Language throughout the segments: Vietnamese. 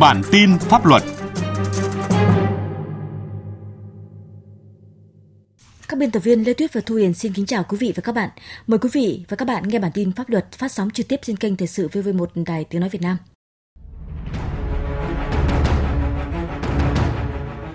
Bản tin pháp luật Các biên tập viên Lê Tuyết và Thu Hiền xin kính chào quý vị và các bạn. Mời quý vị và các bạn nghe bản tin pháp luật phát sóng trực tiếp trên kênh Thời sự VV1 Đài Tiếng Nói Việt Nam.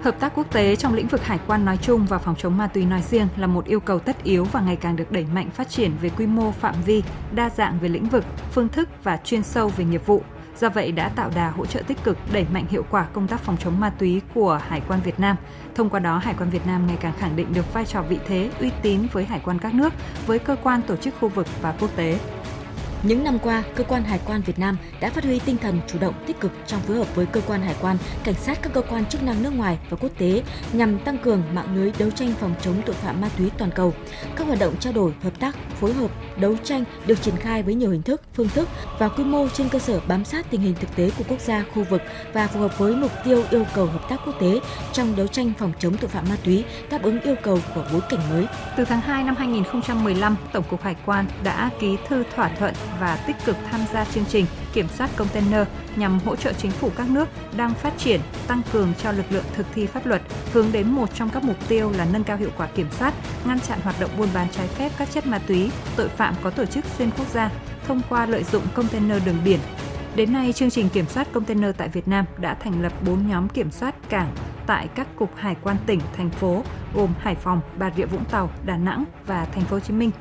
Hợp tác quốc tế trong lĩnh vực hải quan nói chung và phòng chống ma túy nói riêng là một yêu cầu tất yếu và ngày càng được đẩy mạnh phát triển về quy mô, phạm vi, đa dạng về lĩnh vực, phương thức và chuyên sâu về nghiệp vụ. Do vậy đã tạo đà hỗ trợ tích cực đẩy mạnh hiệu quả công tác phòng chống ma túy của Hải quan Việt Nam. Thông qua đó, Hải quan Việt Nam ngày càng khẳng định được vai trò vị thế, uy tín với hải quan các nước, với cơ quan tổ chức khu vực và quốc tế. Những năm qua, cơ quan hải quan Việt Nam đã phát huy tinh thần chủ động tích cực trong phối hợp với cơ quan hải quan, cảnh sát các cơ quan chức năng nước ngoài và quốc tế nhằm tăng cường mạng lưới đấu tranh phòng chống tội phạm ma túy toàn cầu. Các hoạt động trao đổi, hợp tác, phối hợp, đấu tranh được triển khai với nhiều hình thức, phương thức và quy mô trên cơ sở bám sát tình hình thực tế của quốc gia, khu vực và phù hợp với mục tiêu yêu cầu hợp tác quốc tế trong đấu tranh phòng chống tội phạm ma túy, đáp ứng yêu cầu của bối cảnh mới. Từ tháng 2 năm 2015, Tổng cục Hải quan đã ký thư thỏa thuận và tích cực tham gia chương trình kiểm soát container nhằm hỗ trợ chính phủ các nước đang phát triển, tăng cường cho lực lượng thực thi pháp luật, hướng đến một trong các mục tiêu là nâng cao hiệu quả kiểm soát, ngăn chặn hoạt động buôn bán trái phép các chất ma túy, tội phạm có tổ chức xuyên quốc gia thông qua lợi dụng container đường biển. Đến nay, chương trình kiểm soát container tại Việt Nam đã thành lập 4 nhóm kiểm soát cảng tại các cục hải quan tỉnh, thành phố gồm Hải Phòng, Bà Rịa Vũng Tàu, Đà Nẵng và Thành phố Hồ Chí Minh.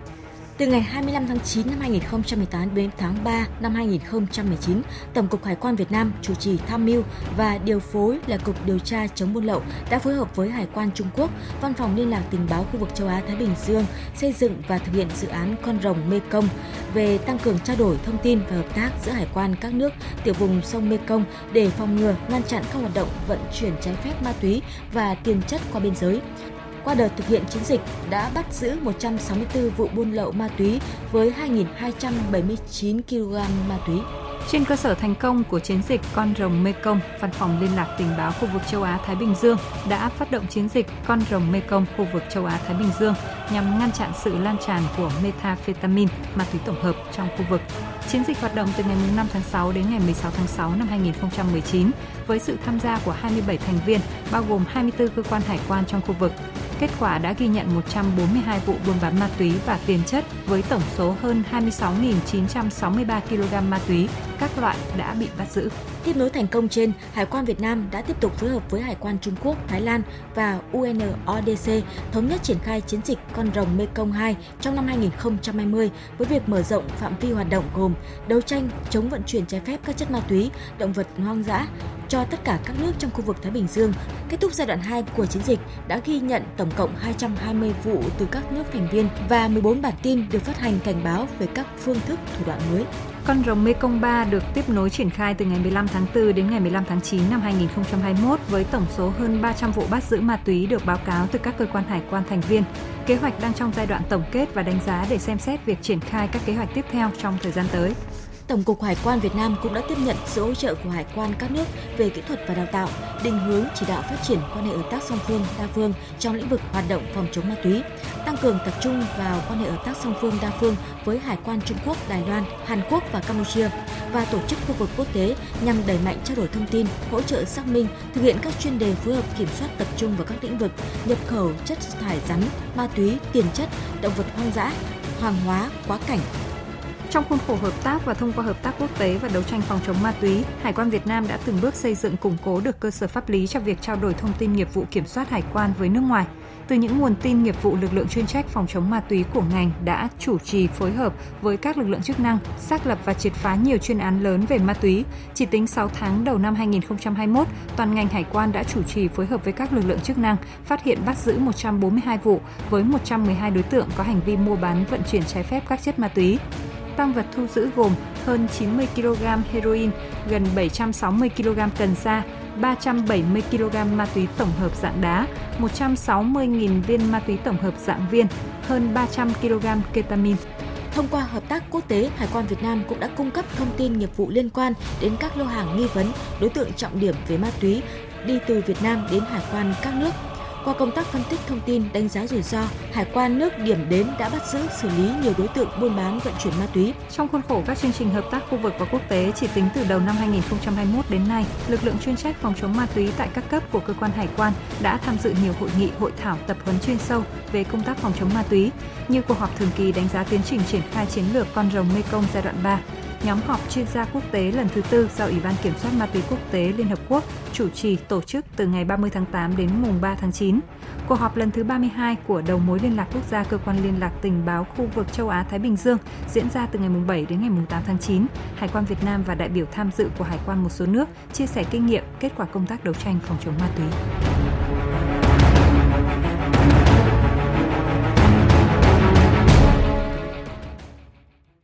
Từ ngày 25 tháng 9 năm 2018 đến tháng 3 năm 2019, Tổng cục Hải quan Việt Nam chủ trì tham mưu và điều phối là Cục Điều tra chống buôn lậu đã phối hợp với Hải quan Trung Quốc, Văn phòng Liên lạc Tình báo khu vực châu Á Thái Bình Dương xây dựng và thực hiện dự án Con rồng Mekong về tăng cường trao đổi thông tin và hợp tác giữa hải quan các nước tiểu vùng sông Mekong để phòng ngừa, ngăn chặn các hoạt động vận chuyển trái phép ma túy và tiền chất qua biên giới qua đợt thực hiện chiến dịch đã bắt giữ 164 vụ buôn lậu ma túy với 2.279 kg ma túy. Trên cơ sở thành công của chiến dịch Con rồng Mekong, Văn phòng Liên lạc Tình báo khu vực châu Á Thái Bình Dương đã phát động chiến dịch Con rồng Mekong khu vực châu Á Thái Bình Dương nhằm ngăn chặn sự lan tràn của methamphetamine, ma túy tổng hợp trong khu vực. Chiến dịch hoạt động từ ngày 5 tháng 6 đến ngày 16 tháng 6 năm 2019 với sự tham gia của 27 thành viên, bao gồm 24 cơ quan hải quan trong khu vực, Kết quả đã ghi nhận 142 vụ buôn bán ma túy và tiền chất với tổng số hơn 26.963 kg ma túy các loại đã bị bắt giữ. Tiếp nối thành công trên, Hải quan Việt Nam đã tiếp tục phối hợp với Hải quan Trung Quốc, Thái Lan và UNODC thống nhất triển khai chiến dịch Con rồng Mekong 2 trong năm 2020 với việc mở rộng phạm vi hoạt động gồm đấu tranh chống vận chuyển trái phép các chất ma túy, động vật hoang dã cho tất cả các nước trong khu vực Thái Bình Dương. Kết thúc giai đoạn 2 của chiến dịch, đã ghi nhận tổng cộng 220 vụ từ các nước thành viên và 14 bản tin được phát hành cảnh báo về các phương thức thủ đoạn mới. Con rồng Mekong 3 được tiếp nối triển khai từ ngày 15 tháng 4 đến ngày 15 tháng 9 năm 2021 với tổng số hơn 300 vụ bắt giữ ma túy được báo cáo từ các cơ quan hải quan thành viên. Kế hoạch đang trong giai đoạn tổng kết và đánh giá để xem xét việc triển khai các kế hoạch tiếp theo trong thời gian tới. Tổng cục Hải quan Việt Nam cũng đã tiếp nhận sự hỗ trợ của hải quan các nước về kỹ thuật và đào tạo, định hướng chỉ đạo phát triển quan hệ hợp tác song phương đa phương trong lĩnh vực hoạt động phòng chống ma túy, tăng cường tập trung vào quan hệ hợp tác song phương đa phương với hải quan Trung Quốc, Đài Loan, Hàn Quốc và Campuchia và tổ chức khu vực quốc tế nhằm đẩy mạnh trao đổi thông tin, hỗ trợ xác minh, thực hiện các chuyên đề phối hợp kiểm soát tập trung vào các lĩnh vực nhập khẩu chất thải rắn, ma túy, tiền chất, động vật hoang dã, hàng hóa, quá cảnh, trong khuôn khổ hợp tác và thông qua hợp tác quốc tế và đấu tranh phòng chống ma túy, Hải quan Việt Nam đã từng bước xây dựng củng cố được cơ sở pháp lý cho việc trao đổi thông tin nghiệp vụ kiểm soát hải quan với nước ngoài. Từ những nguồn tin nghiệp vụ lực lượng chuyên trách phòng chống ma túy của ngành đã chủ trì phối hợp với các lực lượng chức năng xác lập và triệt phá nhiều chuyên án lớn về ma túy. Chỉ tính 6 tháng đầu năm 2021, toàn ngành hải quan đã chủ trì phối hợp với các lực lượng chức năng phát hiện bắt giữ 142 vụ với 112 đối tượng có hành vi mua bán vận chuyển trái phép các chất ma túy. Tăng vật thu giữ gồm hơn 90 kg heroin, gần 760 kg cần sa, 370 kg ma túy tổng hợp dạng đá, 160.000 viên ma túy tổng hợp dạng viên, hơn 300 kg ketamine. Thông qua hợp tác quốc tế, Hải quan Việt Nam cũng đã cung cấp thông tin nghiệp vụ liên quan đến các lô hàng nghi vấn, đối tượng trọng điểm về ma túy đi từ Việt Nam đến hải quan các nước qua công tác phân tích thông tin, đánh giá rủi ro, Hải quan nước điểm đến đã bắt giữ xử lý nhiều đối tượng buôn bán vận chuyển ma túy. Trong khuôn khổ các chương trình hợp tác khu vực và quốc tế, chỉ tính từ đầu năm 2021 đến nay, lực lượng chuyên trách phòng chống ma túy tại các cấp của cơ quan hải quan đã tham dự nhiều hội nghị, hội thảo, tập huấn chuyên sâu về công tác phòng chống ma túy, như cuộc họp thường kỳ đánh giá tiến trình triển khai chiến lược con rồng Mekong giai đoạn 3, nhóm họp chuyên gia quốc tế lần thứ tư do Ủy ban Kiểm soát Ma túy Quốc tế Liên Hợp Quốc chủ trì tổ chức từ ngày 30 tháng 8 đến mùng 3 tháng 9. Cuộc họp lần thứ 32 của Đầu mối Liên lạc Quốc gia Cơ quan Liên lạc Tình báo khu vực châu Á-Thái Bình Dương diễn ra từ ngày mùng 7 đến ngày mùng 8 tháng 9. Hải quan Việt Nam và đại biểu tham dự của Hải quan một số nước chia sẻ kinh nghiệm, kết quả công tác đấu tranh phòng chống ma túy.